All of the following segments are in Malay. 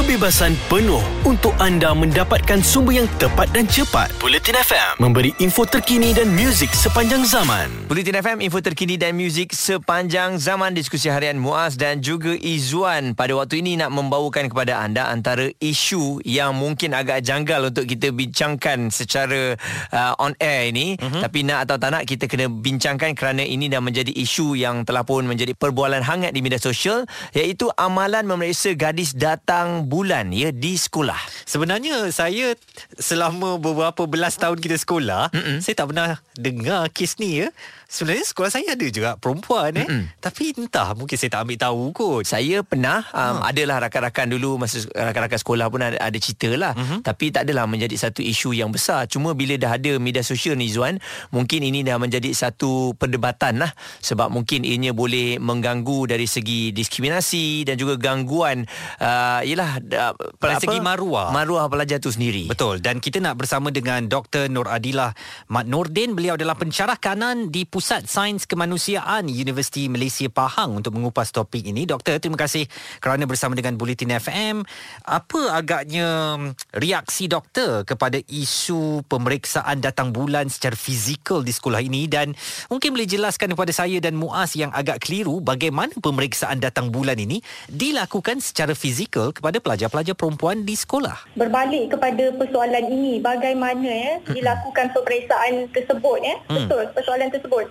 kebebasan penuh untuk anda mendapatkan sumber yang tepat dan cepat. Bulletin FM memberi info terkini dan muzik sepanjang zaman. Bulletin FM, info terkini dan muzik sepanjang zaman diskusi harian Muaz dan juga Izzuan pada waktu ini nak membawakan kepada anda antara isu yang mungkin agak janggal untuk kita bincangkan secara uh, on air ini uh-huh. tapi nak atau tak nak kita kena bincangkan kerana ini dah menjadi isu yang telah pun menjadi perbualan hangat di media sosial iaitu amalan memeriksa gadis datang bulan ya di sekolah. Sebenarnya saya selama beberapa belas tahun kita sekolah, Mm-mm. saya tak pernah dengar kes ni ya. Sebenarnya sekolah saya ada juga perempuan eh. Mm-mm. Tapi entah mungkin saya tak ambil tahu kot. Saya pernah um, ha. adalah rakan-rakan dulu masa rakan-rakan sekolah pun ada, ada cerita lah. Mm-hmm. Tapi tak adalah menjadi satu isu yang besar. Cuma bila dah ada media sosial ni Zuan, mungkin ini dah menjadi satu perdebatan lah. Sebab mungkin ianya boleh mengganggu dari segi diskriminasi dan juga gangguan uh, yelah uh, dari segi maruah. Maruah pelajar tu sendiri. Betul. Dan kita nak bersama dengan Dr. Nur Adilah Mat Nordin. Beliau adalah pensyarah kanan di Pusat Sains Kemanusiaan Universiti Malaysia Pahang untuk mengupas topik ini. Doktor, terima kasih kerana bersama dengan Bulletin FM. Apa agaknya reaksi doktor kepada isu pemeriksaan datang bulan secara fizikal di sekolah ini dan mungkin boleh jelaskan kepada saya dan Muaz yang agak keliru bagaimana pemeriksaan datang bulan ini dilakukan secara fizikal kepada pelajar-pelajar perempuan di sekolah. Berbalik kepada persoalan ini, bagaimana ya dilakukan pemeriksaan tersebut ya? Hmm. Betul, persoalan tersebut.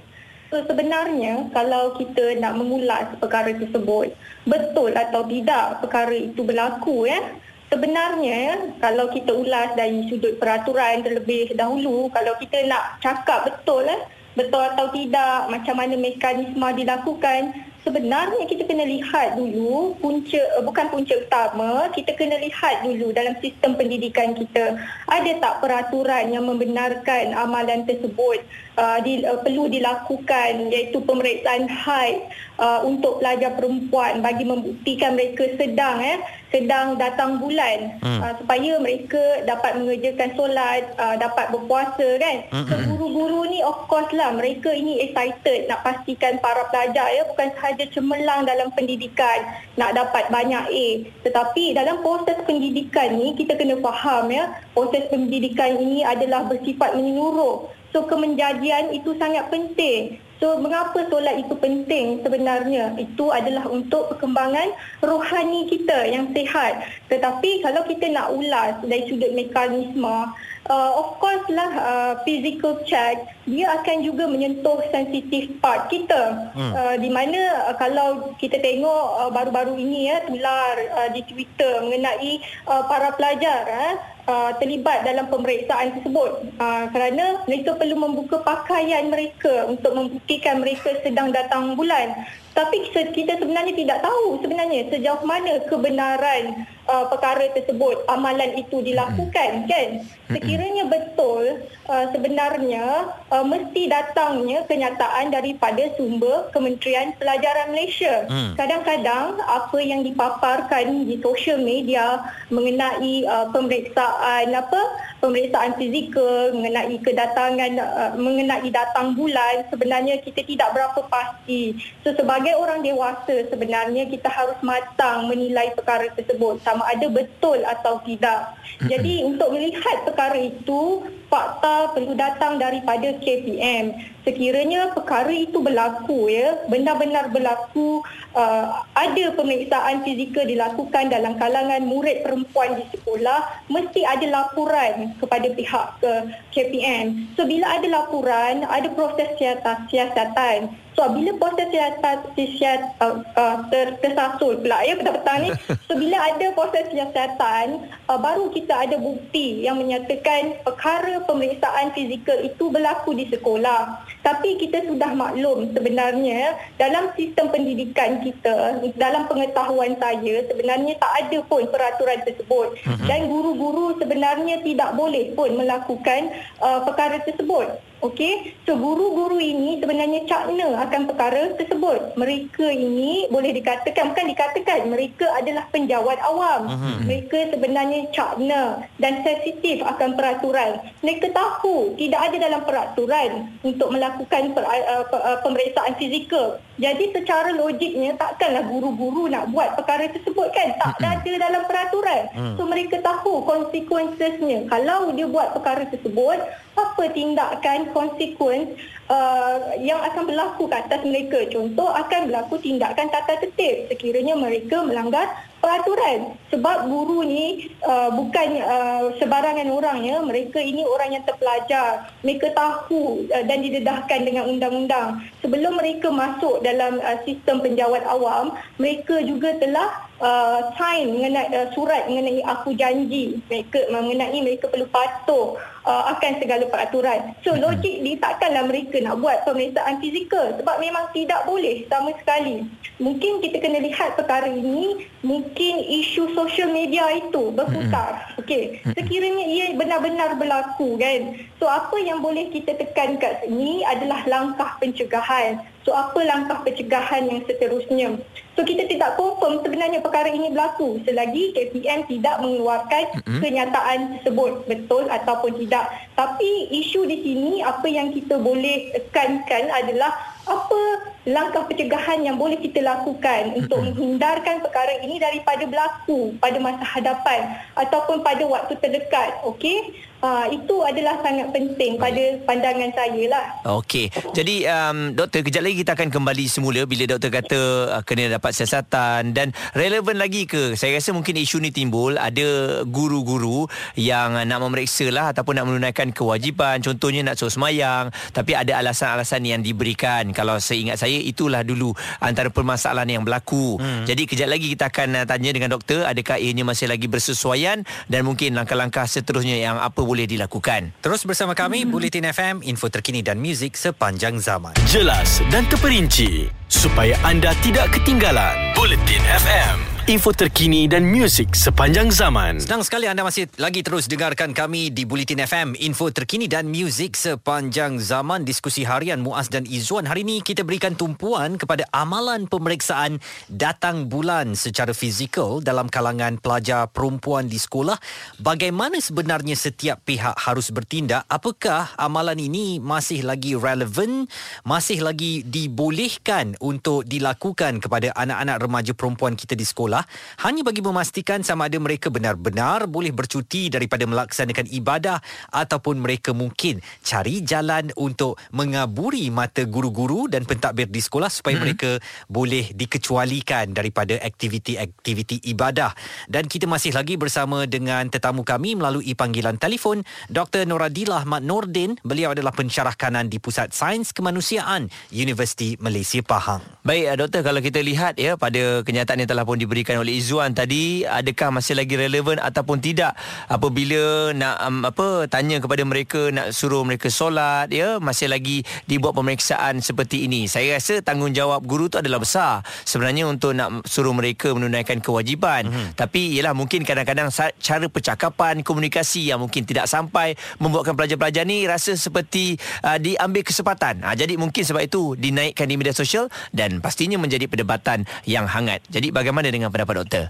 So, sebenarnya kalau kita nak mengulas perkara tersebut, betul atau tidak perkara itu berlaku ya? Sebenarnya ya, kalau kita ulas dari sudut peraturan terlebih dahulu, kalau kita nak cakap betul ya, betul atau tidak, macam mana mekanisme dilakukan, sebenarnya kita kena lihat dulu punca bukan punca utama kita kena lihat dulu dalam sistem pendidikan kita ada tak peraturan yang membenarkan amalan tersebut uh, di, uh, perlu dilakukan iaitu pemeriksaan haid uh, untuk pelajar perempuan bagi membuktikan mereka sedang eh sedang datang bulan hmm. uh, supaya mereka dapat mengerjakan solat uh, dapat berpuasa kan hmm. so, guru-guru ni of course lah mereka ini excited nak pastikan para pelajar ya bukan sahaja cemerlang dalam pendidikan nak dapat banyak A tetapi dalam proses pendidikan ni kita kena faham ya proses pendidikan ini adalah bersifat menyeluruh So kemenjadian itu sangat penting. So mengapa solat itu penting sebenarnya? Itu adalah untuk perkembangan rohani kita yang sihat. Tetapi kalau kita nak ulas dari sudut mekanisme, uh, of course lah uh, physical check dia akan juga menyentuh sensitif part kita. Hmm. Uh, di mana uh, kalau kita tengok uh, baru-baru ini ya tular uh, di Twitter mengenai uh, para pelajar eh, uh, terlibat dalam pemeriksaan tersebut. Uh, kerana mereka perlu membuka pakaian mereka untuk membuktikan mereka sedang datang bulan tapi kita sebenarnya tidak tahu sebenarnya sejauh mana kebenaran uh, perkara tersebut amalan itu dilakukan kan? Sekiranya betul uh, sebenarnya uh, mesti datangnya kenyataan daripada sumber Kementerian Pelajaran Malaysia. Hmm. kadang-kadang apa yang dipaparkan di social media mengenai uh, pemeriksaan apa pemeriksaan fizikal mengenai kedatangan uh, mengenai datang bulan sebenarnya kita tidak berapa pasti so sebagai sebagai orang dewasa sebenarnya kita harus matang menilai perkara tersebut sama ada betul atau tidak. Jadi untuk melihat perkara itu fakta perlu datang daripada KPM. Sekiranya perkara itu berlaku ya, benar-benar berlaku uh, ada pemeriksaan fizikal dilakukan dalam kalangan murid perempuan di sekolah, mesti ada laporan kepada pihak uh, KPM. So bila ada laporan, ada proses siasatan. So bila proses siasat, siasat uh, uh, ter, tersasul pula ya petang-petang ni. So bila ada proses siasatan, uh, baru kita ada bukti yang menyatakan perkara pemeriksaan fizikal itu berlaku di sekolah. Tapi kita sudah maklum sebenarnya dalam sistem pendidikan kita, dalam pengetahuan saya sebenarnya tak ada pun peraturan tersebut. Mhm. Dan guru-guru sebenarnya tidak boleh pun melakukan uh, perkara tersebut. Okey, so guru-guru ini sebenarnya cakna akan perkara tersebut. Mereka ini boleh dikatakan, bukan dikatakan, mereka adalah penjawat awam. Uh-huh. Mereka sebenarnya cakna dan sensitif akan peraturan. Mereka tahu tidak ada dalam peraturan untuk melakukan per, uh, uh, pemeriksaan fizikal. Jadi secara logiknya takkanlah guru-guru nak buat perkara tersebut kan? Tak uh-huh. ada dalam peraturan. Uh-huh. So mereka tahu konsekuensinya. Kalau dia buat perkara tersebut, apa tindakan konsekuen uh, yang akan berlaku ke atas mereka. Contoh akan berlaku tindakan tata tertib sekiranya mereka melanggar peraturan. Sebab guru ni uh, bukan uh, sebarangan orang ya. Mereka ini orang yang terpelajar. Mereka tahu uh, dan didedahkan dengan undang-undang. Sebelum mereka masuk dalam uh, sistem penjawat awam, mereka juga telah uh, sign mengenai uh, surat mengenai aku janji mereka mengenai mereka perlu patuh uh, akan segala peraturan. So logik ni takkanlah mereka nak buat pemeriksaan fizikal sebab memang tidak boleh sama sekali. Mungkin kita kena lihat perkara ini mungkin isu social media itu berputar. Okey, sekiranya ia benar-benar berlaku kan. So apa yang boleh kita tekan kat sini adalah langkah pencegahan. So apa langkah pencegahan yang seterusnya? So kita tidak confirm sebenarnya perkara ini berlaku selagi KPM tidak mengeluarkan mm-hmm. kenyataan tersebut betul ataupun tidak. Tapi isu di sini apa yang kita boleh tekankan adalah apa langkah pencegahan yang boleh kita lakukan untuk menghindarkan perkara ini daripada berlaku pada masa hadapan ataupun pada waktu terdekat. Okey? Uh, itu adalah sangat penting pada pandangan saya lah. Okey. Jadi um, doktor kejap lagi kita akan kembali semula bila doktor kata uh, kena dapat siasatan dan relevan lagi ke? Saya rasa mungkin isu ni timbul ada guru-guru yang nak memeriksa lah ataupun nak menunaikan kewajipan contohnya nak suruh semayang tapi ada alasan-alasan yang diberikan. Kalau saya ingat saya itulah dulu antara permasalahan yang berlaku. Hmm. Jadi kejap lagi kita akan uh, tanya dengan doktor adakah ianya masih lagi bersesuaian dan mungkin langkah-langkah seterusnya yang apa boleh dilakukan. Terus bersama kami Bulletin FM, info terkini dan muzik sepanjang zaman. Jelas dan terperinci supaya anda tidak ketinggalan. Bulletin FM info terkini dan muzik sepanjang zaman. Senang sekali anda masih lagi terus dengarkan kami di Bulletin FM, info terkini dan muzik sepanjang zaman. Diskusi harian Muaz dan Izzuan. Hari ini kita berikan tumpuan kepada amalan pemeriksaan datang bulan secara fizikal dalam kalangan pelajar perempuan di sekolah. Bagaimana sebenarnya setiap pihak harus bertindak? Apakah amalan ini masih lagi relevan? Masih lagi dibolehkan untuk dilakukan kepada anak-anak remaja perempuan kita di sekolah? Sekolah hanya bagi memastikan sama ada mereka benar-benar boleh bercuti daripada melaksanakan ibadah ataupun mereka mungkin cari jalan untuk mengaburi mata guru-guru dan pentadbir di sekolah supaya hmm. mereka boleh dikecualikan daripada aktiviti-aktiviti ibadah. Dan kita masih lagi bersama dengan tetamu kami melalui panggilan telefon Dr. Noradillah Mat Nordin. Beliau adalah pensyarah kanan di Pusat Sains Kemanusiaan Universiti Malaysia Pahang. Baik, Doktor, kalau kita lihat ya pada kenyataan yang telah pun diberikan disampaikan oleh Izzuan tadi adakah masih lagi relevan ataupun tidak apabila nak um, apa tanya kepada mereka nak suruh mereka solat ya masih lagi dibuat pemeriksaan seperti ini? Saya rasa tanggungjawab guru tu adalah besar sebenarnya untuk nak suruh mereka menunaikan kewajipan. Mm-hmm. tapi ialah mungkin kadang-kadang cara percakapan komunikasi yang mungkin tidak sampai membuatkan pelajar-pelajar ni rasa seperti uh, diambil kesempatan. Ha, jadi mungkin sebab itu dinaikkan di media sosial dan pastinya menjadi perdebatan yang hangat. Jadi bagaimana dengan pendapat doktor?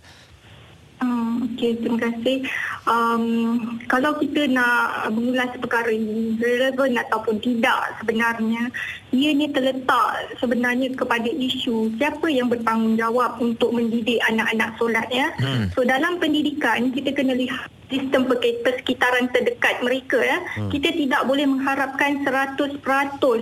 Um, Okey, terima kasih. Um, kalau kita nak mengulas perkara ini, relevan ataupun tidak sebenarnya, ia ni terletak sebenarnya kepada isu siapa yang bertanggungjawab untuk mendidik anak-anak solat. Ya? Hmm. So dalam pendidikan, kita kena lihat sistem persekitaran terdekat mereka. Ya? Hmm. Kita tidak boleh mengharapkan 100%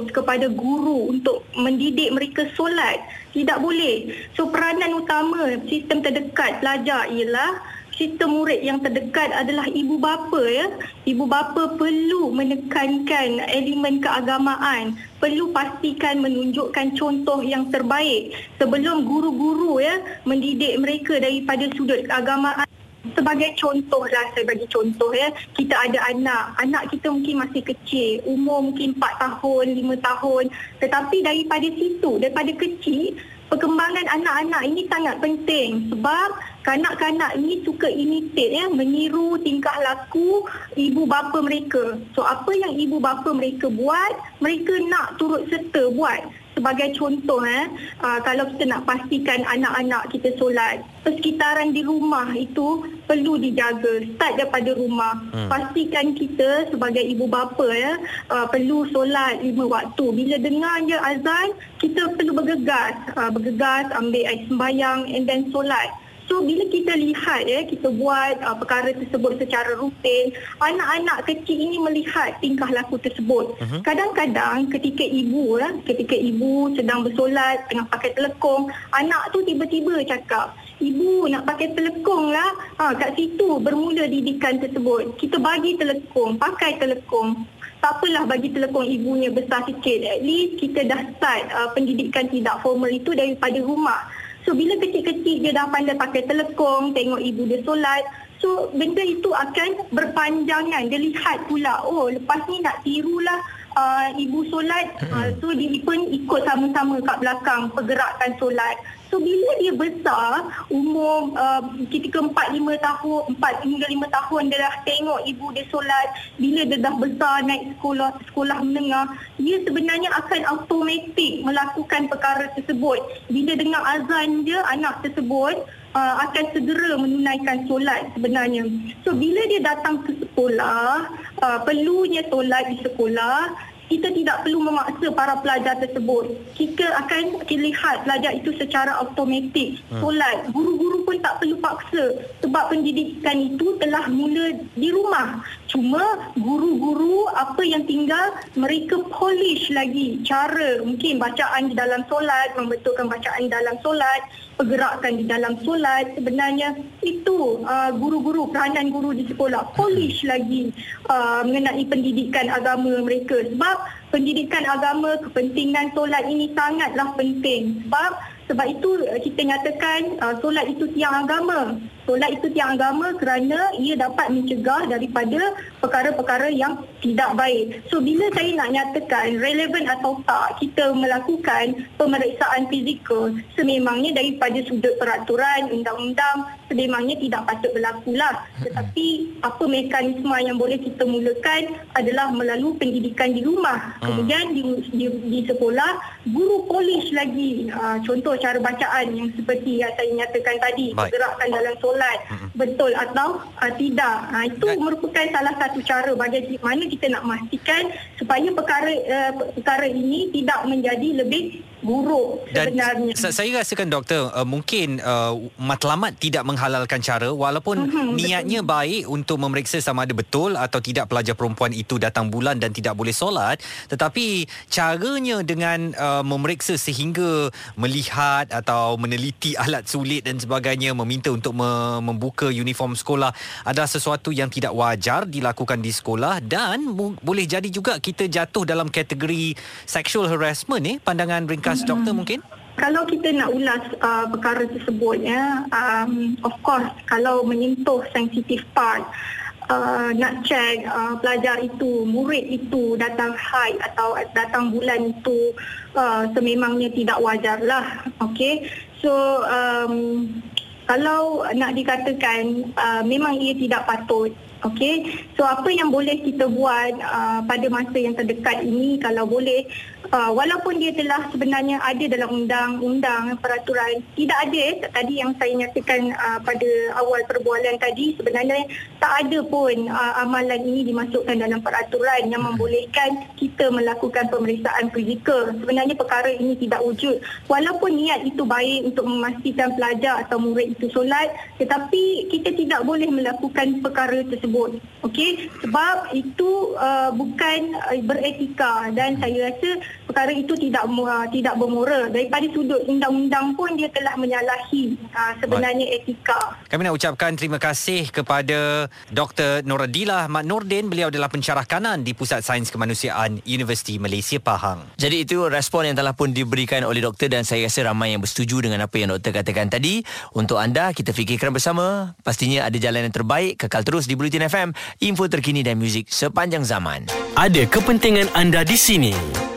kepada guru untuk mendidik mereka solat tidak boleh. So peranan utama sistem terdekat pelajar ialah sistem murid yang terdekat adalah ibu bapa ya. Ibu bapa perlu menekankan elemen keagamaan, perlu pastikan menunjukkan contoh yang terbaik sebelum guru-guru ya mendidik mereka daripada sudut keagamaan sebagai contoh lah saya bagi contoh ya. Kita ada anak. Anak kita mungkin masih kecil. Umur mungkin 4 tahun 5 tahun. Tetapi daripada situ daripada kecil perkembangan anak-anak ini sangat penting. Sebab kanak-kanak ni suka imitate ya, meniru tingkah laku ibu bapa mereka. So apa yang ibu bapa mereka buat, mereka nak turut serta buat sebagai contoh eh uh, kalau kita nak pastikan anak-anak kita solat persekitaran di rumah itu perlu dijaga. Start daripada rumah. Hmm. pastikan kita sebagai ibu bapa ya uh, perlu solat lima waktu. Bila dengar je azan kita perlu bergegas. Uh, bergegas ambil air sembahyang and then solat So bila kita lihat ya kita buat uh, perkara tersebut secara rutin, anak-anak kecil ini melihat tingkah laku tersebut. Uh-huh. Kadang-kadang ketika ibu ya, ketika ibu sedang bersolat tengah pakai telekong, anak tu tiba-tiba cakap, "Ibu nak pakai telekong lah." Ha kat situ bermula didikan tersebut. Kita bagi telekong, pakai telekong. Tak apalah bagi telekong ibunya besar sikit. At least kita dah start uh, pendidikan tidak formal itu daripada rumah. So bila kecil-kecil dia dah pandai pakai telekong, tengok ibu dia solat, so benda itu akan berpanjangan. Dia lihat pula, oh lepas ni nak tirulah uh, ibu solat, uh, so dia pun ikut sama-sama kat belakang pergerakan solat. So bila dia besar, umur uh, ketika 4 5 tahun, 4 hingga 5 tahun dia dah tengok ibu dia solat, bila dia dah besar naik sekolah sekolah menengah, dia sebenarnya akan automatik melakukan perkara tersebut. Bila dengar azan dia anak tersebut uh, akan segera menunaikan solat sebenarnya. So bila dia datang ke sekolah, uh, perlunya solat di sekolah, kita tidak perlu memaksa para pelajar tersebut. Kita akan lihat pelajar itu secara automatik. Hmm. Solat, guru-guru pun tak perlu paksa sebab pendidikan itu telah mula di rumah. Cuma guru-guru apa yang tinggal mereka polish lagi cara mungkin bacaan di dalam solat, membetulkan bacaan di dalam solat, pergerakan di dalam solat. Sebenarnya itu uh, guru-guru, peranan guru di sekolah polish lagi uh, mengenai pendidikan agama mereka. Sebab pendidikan agama, kepentingan solat ini sangatlah penting. Sebab sebab itu uh, kita nyatakan uh, solat itu tiang agama. Solat itu tiang agama kerana ia dapat mencegah daripada perkara-perkara yang tidak baik. So bila saya nak nyatakan relevan atau tak kita melakukan pemeriksaan fizikal sememangnya daripada sudut peraturan undang-undang sememangnya tidak patut berlaku lah. Tetapi apa mekanisme yang boleh kita mulakan adalah melalui pendidikan di rumah. Hmm. Kemudian di, di, di sekolah guru polish lagi uh, contoh cara bacaan yang seperti yang saya nyatakan tadi. Bergerakkan dalam solat solat hmm. betul atau uh, tidak. Ha, itu Dan, merupakan salah satu cara bagi mana kita nak memastikan supaya perkara uh, perkara ini tidak menjadi lebih buruk sebenarnya. Saya rasakan doktor uh, mungkin uh, matlamat tidak menghalalkan cara walaupun uh-huh, niatnya betul. baik untuk memeriksa sama ada betul atau tidak pelajar perempuan itu datang bulan dan tidak boleh solat tetapi caranya dengan uh, memeriksa sehingga melihat atau meneliti alat sulit dan sebagainya meminta untuk me- membuka uniform sekolah adalah sesuatu yang tidak wajar dilakukan di sekolah dan mu- boleh jadi juga kita jatuh dalam kategori sexual harassment ni eh, pandangan ringkas ringkas hmm. doktor mungkin? Kalau kita nak ulas uh, perkara tersebut ya, um, of course kalau menyentuh sensitive part Uh, nak cek uh, pelajar itu, murid itu datang haid atau datang bulan itu uh, sememangnya tidak wajar lah. Okay. So, um, kalau nak dikatakan uh, memang ia tidak patut Okey, so apa yang boleh kita buat uh, pada masa yang terdekat ini kalau boleh uh, walaupun dia telah sebenarnya ada dalam undang-undang peraturan tidak ada eh, tadi yang saya nyatakan uh, pada awal perbualan tadi sebenarnya tak ada pun uh, amalan ini dimasukkan dalam peraturan yang membolehkan kita melakukan pemeriksaan fizikal. Sebenarnya perkara ini tidak wujud. Walaupun niat itu baik untuk memastikan pelajar atau murid itu solat tetapi kita tidak boleh melakukan perkara tersebut. Tersebut. Okey, sebab itu uh, bukan uh, beretika. Dan saya rasa perkara itu tidak uh, tidak bermoral. Daripada sudut undang-undang pun dia telah menyalahi uh, sebenarnya Baik. etika. Kami nak ucapkan terima kasih kepada Dr. Noradila Mat Nordin. Beliau adalah pencarah kanan di Pusat Sains Kemanusiaan Universiti Malaysia Pahang. Jadi itu respon yang telah pun diberikan oleh doktor dan saya rasa ramai yang bersetuju dengan apa yang doktor katakan tadi. Untuk anda, kita fikirkan bersama. Pastinya ada jalan yang terbaik. Kekal terus di Bulletin FM. Info terkini dan muzik sepanjang zaman. Ada kepentingan anda di sini.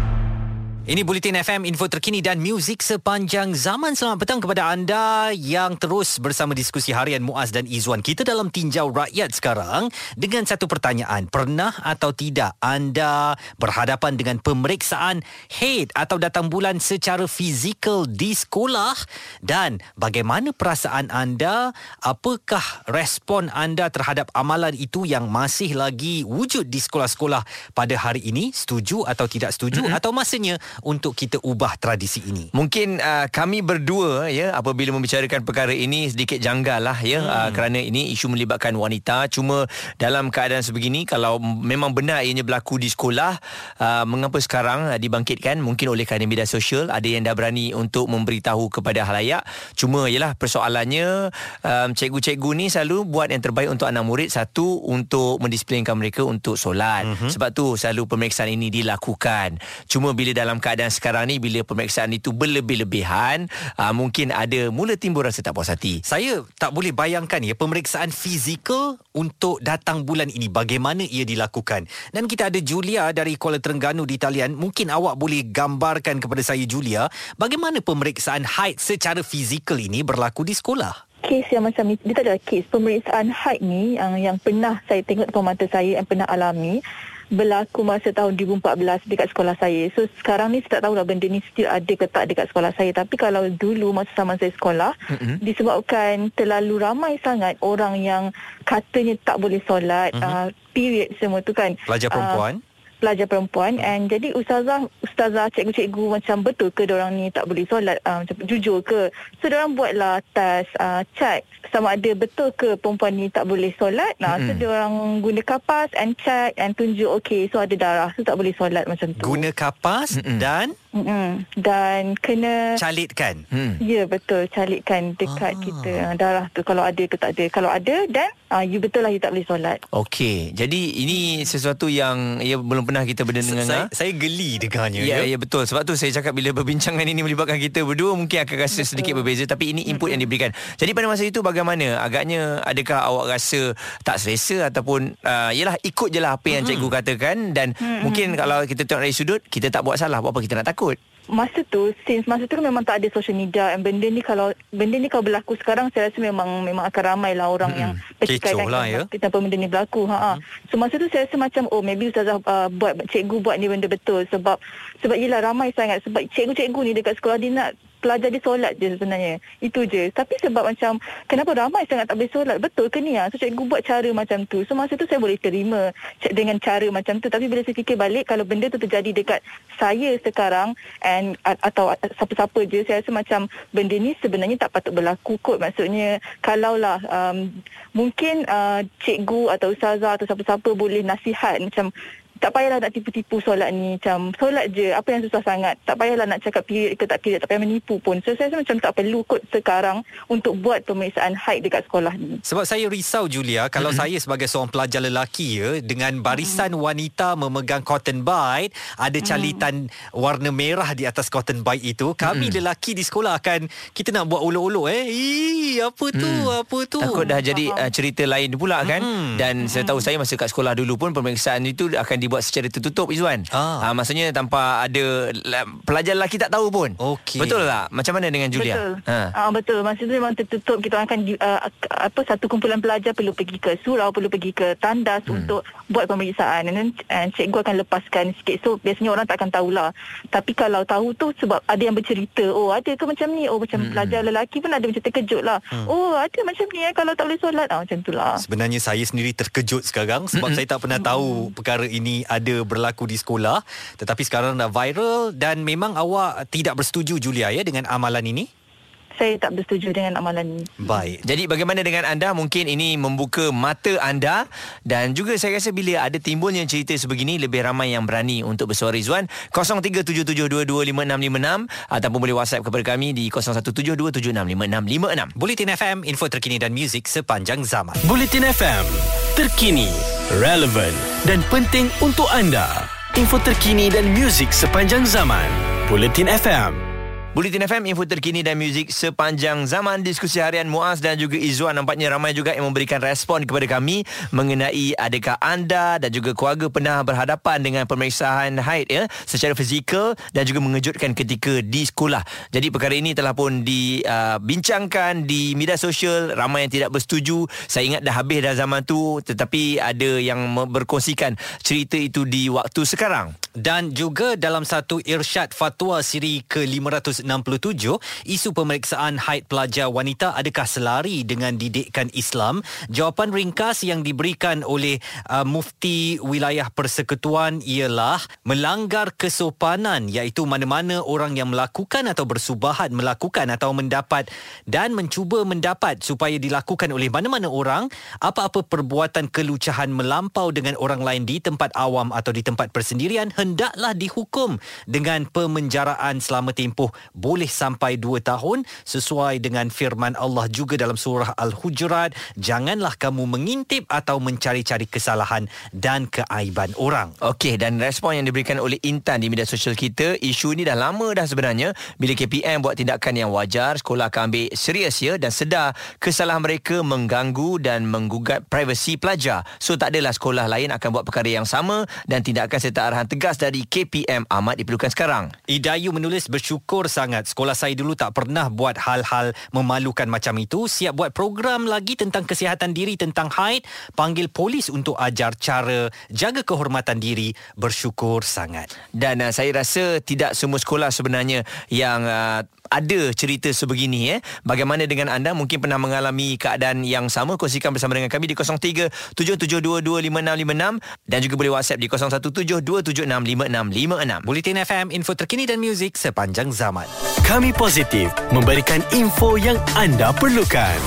Ini Bulletin FM, info terkini dan muzik sepanjang zaman. Selamat petang kepada anda yang terus bersama diskusi harian Muaz dan Izwan. Kita dalam tinjau rakyat sekarang dengan satu pertanyaan. Pernah atau tidak anda berhadapan dengan pemeriksaan head atau datang bulan secara fizikal di sekolah? Dan bagaimana perasaan anda? Apakah respon anda terhadap amalan itu yang masih lagi wujud di sekolah-sekolah pada hari ini? Setuju atau tidak setuju? Mm-hmm. Atau masanya untuk kita ubah tradisi ini? Mungkin uh, kami berdua ya apabila membicarakan perkara ini sedikit janggal lah ya hmm. uh, kerana ini isu melibatkan wanita cuma dalam keadaan sebegini kalau memang benar ianya berlaku di sekolah uh, mengapa sekarang uh, dibangkitkan mungkin oleh kerana media sosial ada yang dah berani untuk memberitahu kepada halayak cuma ialah persoalannya um, cikgu-cikgu ni selalu buat yang terbaik untuk anak murid satu untuk mendisiplinkan mereka untuk solat hmm. sebab tu selalu pemeriksaan ini dilakukan cuma bila dalam keadaan sekarang ni bila pemeriksaan itu berlebih-lebihan uh, mungkin ada mula timbul rasa tak puas hati. Saya tak boleh bayangkan ya pemeriksaan fizikal untuk datang bulan ini bagaimana ia dilakukan. Dan kita ada Julia dari Kuala Terengganu di talian. Mungkin awak boleh gambarkan kepada saya Julia bagaimana pemeriksaan haid secara fizikal ini berlaku di sekolah. Kes yang macam ni, dia tak ada kes. Pemeriksaan haid ni yang, yang pernah saya tengok depan mata saya, yang pernah alami, berlaku masa tahun 2014 dekat sekolah saya. So sekarang ni saya tak tahu lah benda ni still ada ke tak dekat sekolah saya. Tapi kalau dulu masa zaman saya sekolah, mm-hmm. disebabkan terlalu ramai sangat orang yang katanya tak boleh solat, mm-hmm. uh, period semua tu kan. Pelajar perempuan? Uh, pelajar perempuan. And jadi ustazah ustazah cikgu-cikgu macam betul ke orang ni tak boleh solat uh, macam jujur ke? So orang buatlah test uh, check sama ada betul ke perempuan ni tak boleh solat? Nah mm-hmm. so orang guna kapas and check and tunjuk okey so ada darah so tak boleh solat macam tu. Guna kapas mm-hmm. dan Mm-mm. Dan kena Calitkan. Hmm. Ya betul. Calitkan dekat ah. kita ah, Darah tu. Kalau ada ke tak ada. Kalau ada Dan uh, You betul lah You tak boleh solat. Okey. Jadi ini sesuatu yang Ya belum pernah kita berdengar saya, saya geli dengarnya ya, ya. ya betul. Sebab tu saya cakap Bila berbincangan ini Melibatkan kita berdua Mungkin akan rasa betul. sedikit berbeza. Tapi ini input hmm. yang diberikan. Jadi pada masa itu bagaimana? Agaknya Adakah awak rasa Tak selesa Ataupun uh, Yelah ikut je lah Apa yang hmm. cikgu katakan. Dan hmm. mungkin Kalau kita tengok dari sudut Kita tak buat salah. Buat apa kita nak takut takut? Masa tu, since masa tu memang tak ada social media and benda ni kalau benda ni kalau berlaku sekarang saya rasa memang memang akan ramai lah orang hmm. yang percikaikan lah, ya? kita apa benda ni berlaku. Ha, hmm. So masa tu saya rasa macam oh maybe ustazah uh, buat cikgu buat ni benda betul sebab sebab ialah ramai sangat sebab cikgu-cikgu ni dekat sekolah dia nak pelajar dia solat je sebenarnya. Itu je. Tapi sebab macam kenapa ramai sangat tak boleh solat? Betul ke ni? Ha? So cikgu buat cara macam tu. So masa tu saya boleh terima dengan cara macam tu. Tapi bila saya fikir balik kalau benda tu terjadi dekat saya sekarang and atau siapa-siapa je saya rasa macam benda ni sebenarnya tak patut berlaku kot. Maksudnya kalaulah um, mungkin uh, cikgu atau ustazah atau siapa-siapa boleh nasihat macam tak payahlah nak tipu-tipu solat ni macam solat je apa yang susah sangat tak payahlah nak cakap period ke tak period tak payah menipu pun so saya rasa macam tak perlu kot sekarang untuk buat pemeriksaan haid dekat sekolah ni sebab saya risau Julia kalau mm-hmm. saya sebagai seorang pelajar lelaki ya dengan barisan mm-hmm. wanita memegang cotton bite ada mm. calitan mm-hmm. warna merah di atas cotton bite itu kami mm-hmm. lelaki di sekolah akan kita nak buat ulur-ulur eh Ii, apa tu mm. apa tu takut dah jadi uh, cerita lain pula kan mm-hmm. dan mm-hmm. saya tahu saya masa kat sekolah dulu pun pemeriksaan itu akan di dibuat secara tertutup Izwan. Ah. Ha, maksudnya tanpa ada pelajar lelaki tak tahu pun. Okay. Betul tak? Macam mana dengan Julia? Betul. Ha. Ah, betul. Masa tu memang tertutup. Kita akan uh, apa satu kumpulan pelajar perlu pergi ke surau, perlu pergi ke tandas hmm. untuk buat pemeriksaan. Dan uh, cikgu akan lepaskan sikit. So biasanya orang tak akan tahulah. Tapi kalau tahu tu sebab ada yang bercerita. Oh ada ke macam ni? Oh macam hmm. pelajar lelaki pun ada macam terkejut lah. Hmm. Oh ada macam ni eh kalau tak boleh solat. Ah, macam tu lah. Sebenarnya saya sendiri terkejut sekarang sebab hmm. saya tak pernah tahu perkara ini ada berlaku di sekolah. Tetapi sekarang dah viral dan memang awak tidak bersetuju Julia ya dengan amalan ini saya tak bersetuju dengan amalan ini. Baik. Jadi bagaimana dengan anda? Mungkin ini membuka mata anda dan juga saya rasa bila ada timbulnya cerita sebegini lebih ramai yang berani untuk bersuara Izwan 0377225656 ataupun boleh WhatsApp kepada kami di 0172765656. Bulletin FM, info terkini dan muzik sepanjang zaman. Bulletin FM, terkini, relevan dan penting untuk anda. Info terkini dan muzik sepanjang zaman. Bulletin FM. Bulletin FM, info terkini dan muzik sepanjang zaman diskusi harian Muaz dan juga Izzuan. Nampaknya ramai juga yang memberikan respon kepada kami mengenai adakah anda dan juga keluarga pernah berhadapan dengan pemeriksaan haid ya, secara fizikal dan juga mengejutkan ketika di sekolah. Jadi perkara ini telah pun dibincangkan di media sosial. Ramai yang tidak bersetuju. Saya ingat dah habis dah zaman tu tetapi ada yang berkongsikan cerita itu di waktu sekarang. Dan juga dalam satu irsyad fatwa siri ke-500 1967, isu pemeriksaan haid pelajar wanita adakah selari dengan didikan Islam? Jawapan ringkas yang diberikan oleh uh, Mufti Wilayah Persekutuan ialah melanggar kesopanan iaitu mana-mana orang yang melakukan atau bersubahat melakukan atau mendapat dan mencuba mendapat supaya dilakukan oleh mana-mana orang apa-apa perbuatan kelucahan melampau dengan orang lain di tempat awam atau di tempat persendirian hendaklah dihukum dengan pemenjaraan selama tempoh boleh sampai 2 tahun sesuai dengan firman Allah juga dalam surah Al-Hujurat janganlah kamu mengintip atau mencari-cari kesalahan dan keaiban orang. Okey dan respon yang diberikan oleh Intan di media sosial kita isu ini dah lama dah sebenarnya bila KPM buat tindakan yang wajar sekolah akan ambil serius ya dan sedar kesalahan mereka mengganggu dan menggugat privasi pelajar. So tak adalah sekolah lain akan buat perkara yang sama dan tindakan serta arahan tegas dari KPM amat diperlukan sekarang. Idayu menulis bersyukur sangat. Sekolah saya dulu tak pernah buat hal-hal memalukan macam itu. Siap buat program lagi tentang kesihatan diri, tentang haid. Panggil polis untuk ajar cara jaga kehormatan diri. Bersyukur sangat. Dan uh, saya rasa tidak semua sekolah sebenarnya yang uh, ada cerita sebegini. Eh. Bagaimana dengan anda? Mungkin pernah mengalami keadaan yang sama. Kongsikan bersama dengan kami di 03-7722-5656 dan juga boleh WhatsApp di 0172765656. Bulletin FM, info terkini dan muzik sepanjang zaman. Kami positif memberikan info yang anda perlukan.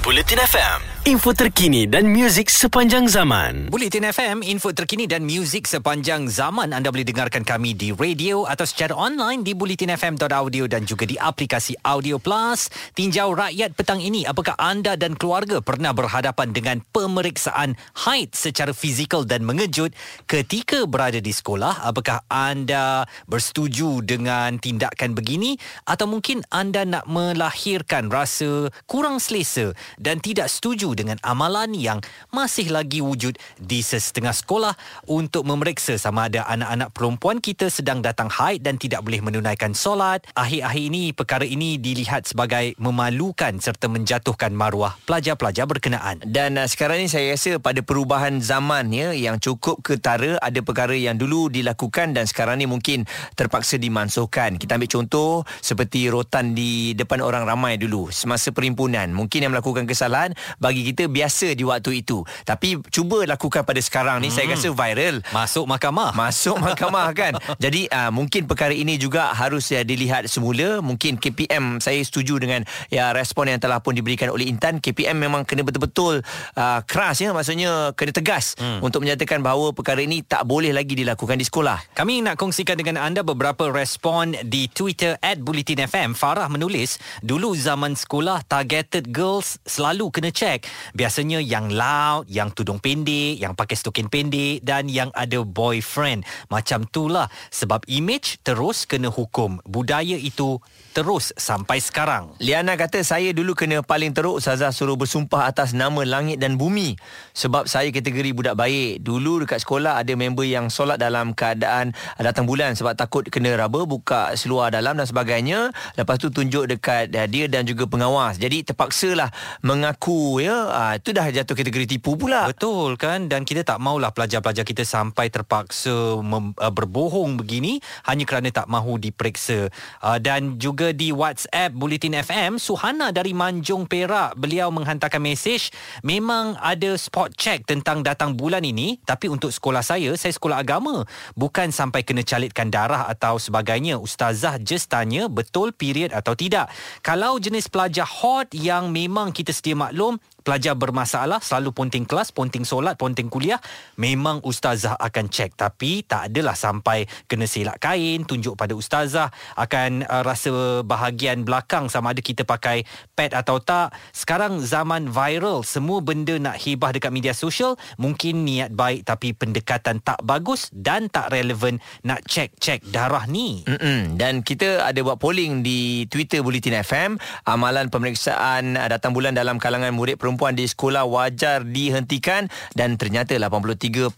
Bulletin FM info terkini dan muzik sepanjang zaman. Bulletin FM, info terkini dan muzik sepanjang zaman. Anda boleh dengarkan kami di radio atau secara online di bulletinfm.audio dan juga di aplikasi Audio Plus. Tinjau rakyat petang ini, apakah anda dan keluarga pernah berhadapan dengan pemeriksaan haid secara fizikal dan mengejut ketika berada di sekolah? Apakah anda bersetuju dengan tindakan begini atau mungkin anda nak melahirkan rasa kurang selesa dan tidak setuju dengan amalan yang masih lagi wujud di sesetengah sekolah untuk memeriksa sama ada anak-anak perempuan kita sedang datang haid dan tidak boleh menunaikan solat. Akhir-akhir ini perkara ini dilihat sebagai memalukan serta menjatuhkan maruah pelajar-pelajar berkenaan. Dan uh, sekarang ini saya rasa pada perubahan zaman ya yang cukup ketara ada perkara yang dulu dilakukan dan sekarang ni mungkin terpaksa dimansuhkan. Kita ambil contoh seperti rotan di depan orang ramai dulu semasa perimpunan. Mungkin yang melakukan kesalahan bagi bagi kita biasa di waktu itu. Tapi cuba lakukan pada sekarang ni hmm. saya rasa viral. Masuk mahkamah. Masuk mahkamah kan. Jadi uh, mungkin perkara ini juga harus ya dilihat semula. Mungkin KPM saya setuju dengan ya respon yang telah pun diberikan oleh Intan. KPM memang kena betul-betul uh, keras ya maksudnya kena tegas hmm. untuk menyatakan bahawa perkara ini tak boleh lagi dilakukan di sekolah. Kami nak kongsikan dengan anda beberapa respon di Twitter @bulletinfm. Farah menulis, dulu zaman sekolah targeted girls selalu kena check biasanya yang loud, yang tudung pendek, yang pakai stokin pendek dan yang ada boyfriend. Macam itulah sebab image terus kena hukum. Budaya itu terus sampai sekarang. Liana kata saya dulu kena paling teruk Ustazah suruh bersumpah atas nama langit dan bumi sebab saya kategori budak baik. Dulu dekat sekolah ada member yang solat dalam keadaan datang bulan sebab takut kena raba buka seluar dalam dan sebagainya. Lepas tu tunjuk dekat dia dan juga pengawas. Jadi terpaksalah mengaku ya uh, itu dah jatuh kategori tipu pula. Betul kan dan kita tak maulah pelajar-pelajar kita sampai terpaksa mem, uh, berbohong begini hanya kerana tak mahu diperiksa. Uh, dan juga di WhatsApp Bulletin FM Suhana dari Manjung Perak beliau menghantarkan mesej memang ada spot check tentang datang bulan ini tapi untuk sekolah saya saya sekolah agama bukan sampai kena calitkan darah atau sebagainya ustazah just tanya betul period atau tidak kalau jenis pelajar hot yang memang kita sedia maklum pelajar bermasalah selalu ponting kelas, ponting solat, ponting kuliah, memang ustazah akan cek tapi tak adalah sampai kena selak kain, tunjuk pada ustazah, akan uh, rasa bahagian belakang sama ada kita pakai pad atau tak. Sekarang zaman viral, semua benda nak hebah dekat media sosial, mungkin niat baik tapi pendekatan tak bagus dan tak relevan nak cek-cek darah ni. Mm-mm. Dan kita ada buat polling di Twitter Bulletin FM Amalan pemeriksaan datang bulan dalam kalangan murid di sekolah wajar dihentikan Dan ternyata 83%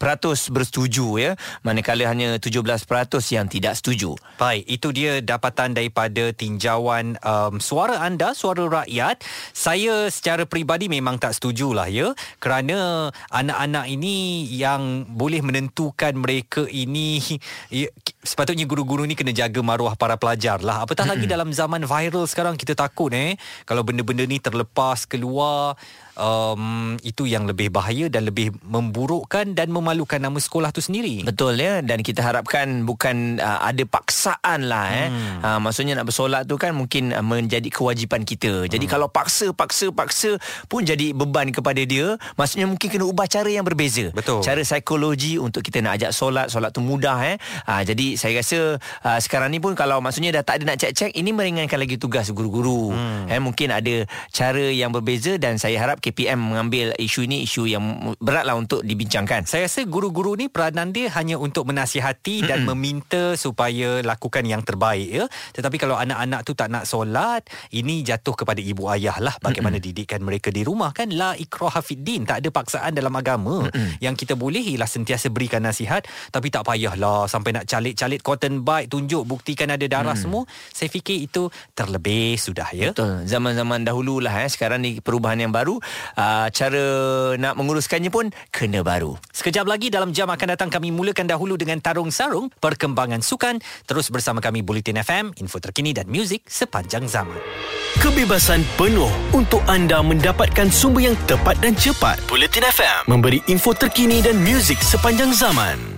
bersetuju ya Manakala hanya 17% yang tidak setuju Baik, itu dia dapatan daripada tinjauan um, suara anda, suara rakyat. Saya secara peribadi memang tak setujulah ya. Kerana anak-anak ini yang boleh menentukan mereka ini ya, sepatutnya guru-guru ni kena jaga maruah para pelajar lah. Apatah lagi dalam zaman viral sekarang kita takut eh kalau benda-benda ni terlepas keluar um, itu yang lebih bahaya dan lebih memburukkan dan memalukan nama sekolah tu sendiri. Betul ya dan kita harapkan bukan uh, ada paksaan lah eh. Hmm. Uh, maksudnya nak bersolat tu kan mungkin uh, menjadi kewajipan kita. Jadi Hmm. kalau paksa paksa paksa pun jadi beban kepada dia, maksudnya mungkin kena ubah cara yang berbeza. Betul. Cara psikologi untuk kita nak ajak solat, solat tu mudah eh. Uh, jadi saya rasa uh, sekarang ni pun kalau maksudnya dah tak ada nak cek-cek ini meringankan lagi tugas guru-guru. Hmm. Eh mungkin ada cara yang berbeza dan saya harap KPM mengambil isu ini isu yang beratlah untuk dibincangkan. Saya rasa guru-guru ni peranan dia hanya untuk menasihati dan meminta supaya lakukan yang terbaik ya. Tetapi kalau anak-anak tu tak nak solat, ini jatuh kepada ibu ayah lah bagaimana didikan mereka di rumah kan la ikraha fiddin, tak ada paksaan dalam agama. Yang kita boleh ialah sentiasa berikan nasihat tapi tak payahlah sampai nak calit-calit cotton bud tunjuk buktikan ada darah semua. Saya fikir itu terlebih sudah ya. Betul. Zaman-zaman dahulu lah eh. Sekarang ni perubahan yang baru. Uh, cara nak menguruskannya pun kena baru. Sekejap lagi dalam jam akan datang kami mulakan dahulu dengan Tarung Sarung, perkembangan sukan. Terus bersama kami Bulletin FM, info terkini dan muzik sepanjang zaman. Kebebasan penuh untuk anda mendapatkan sumber yang tepat dan cepat. Bulletin FM memberi info terkini dan muzik sepanjang zaman.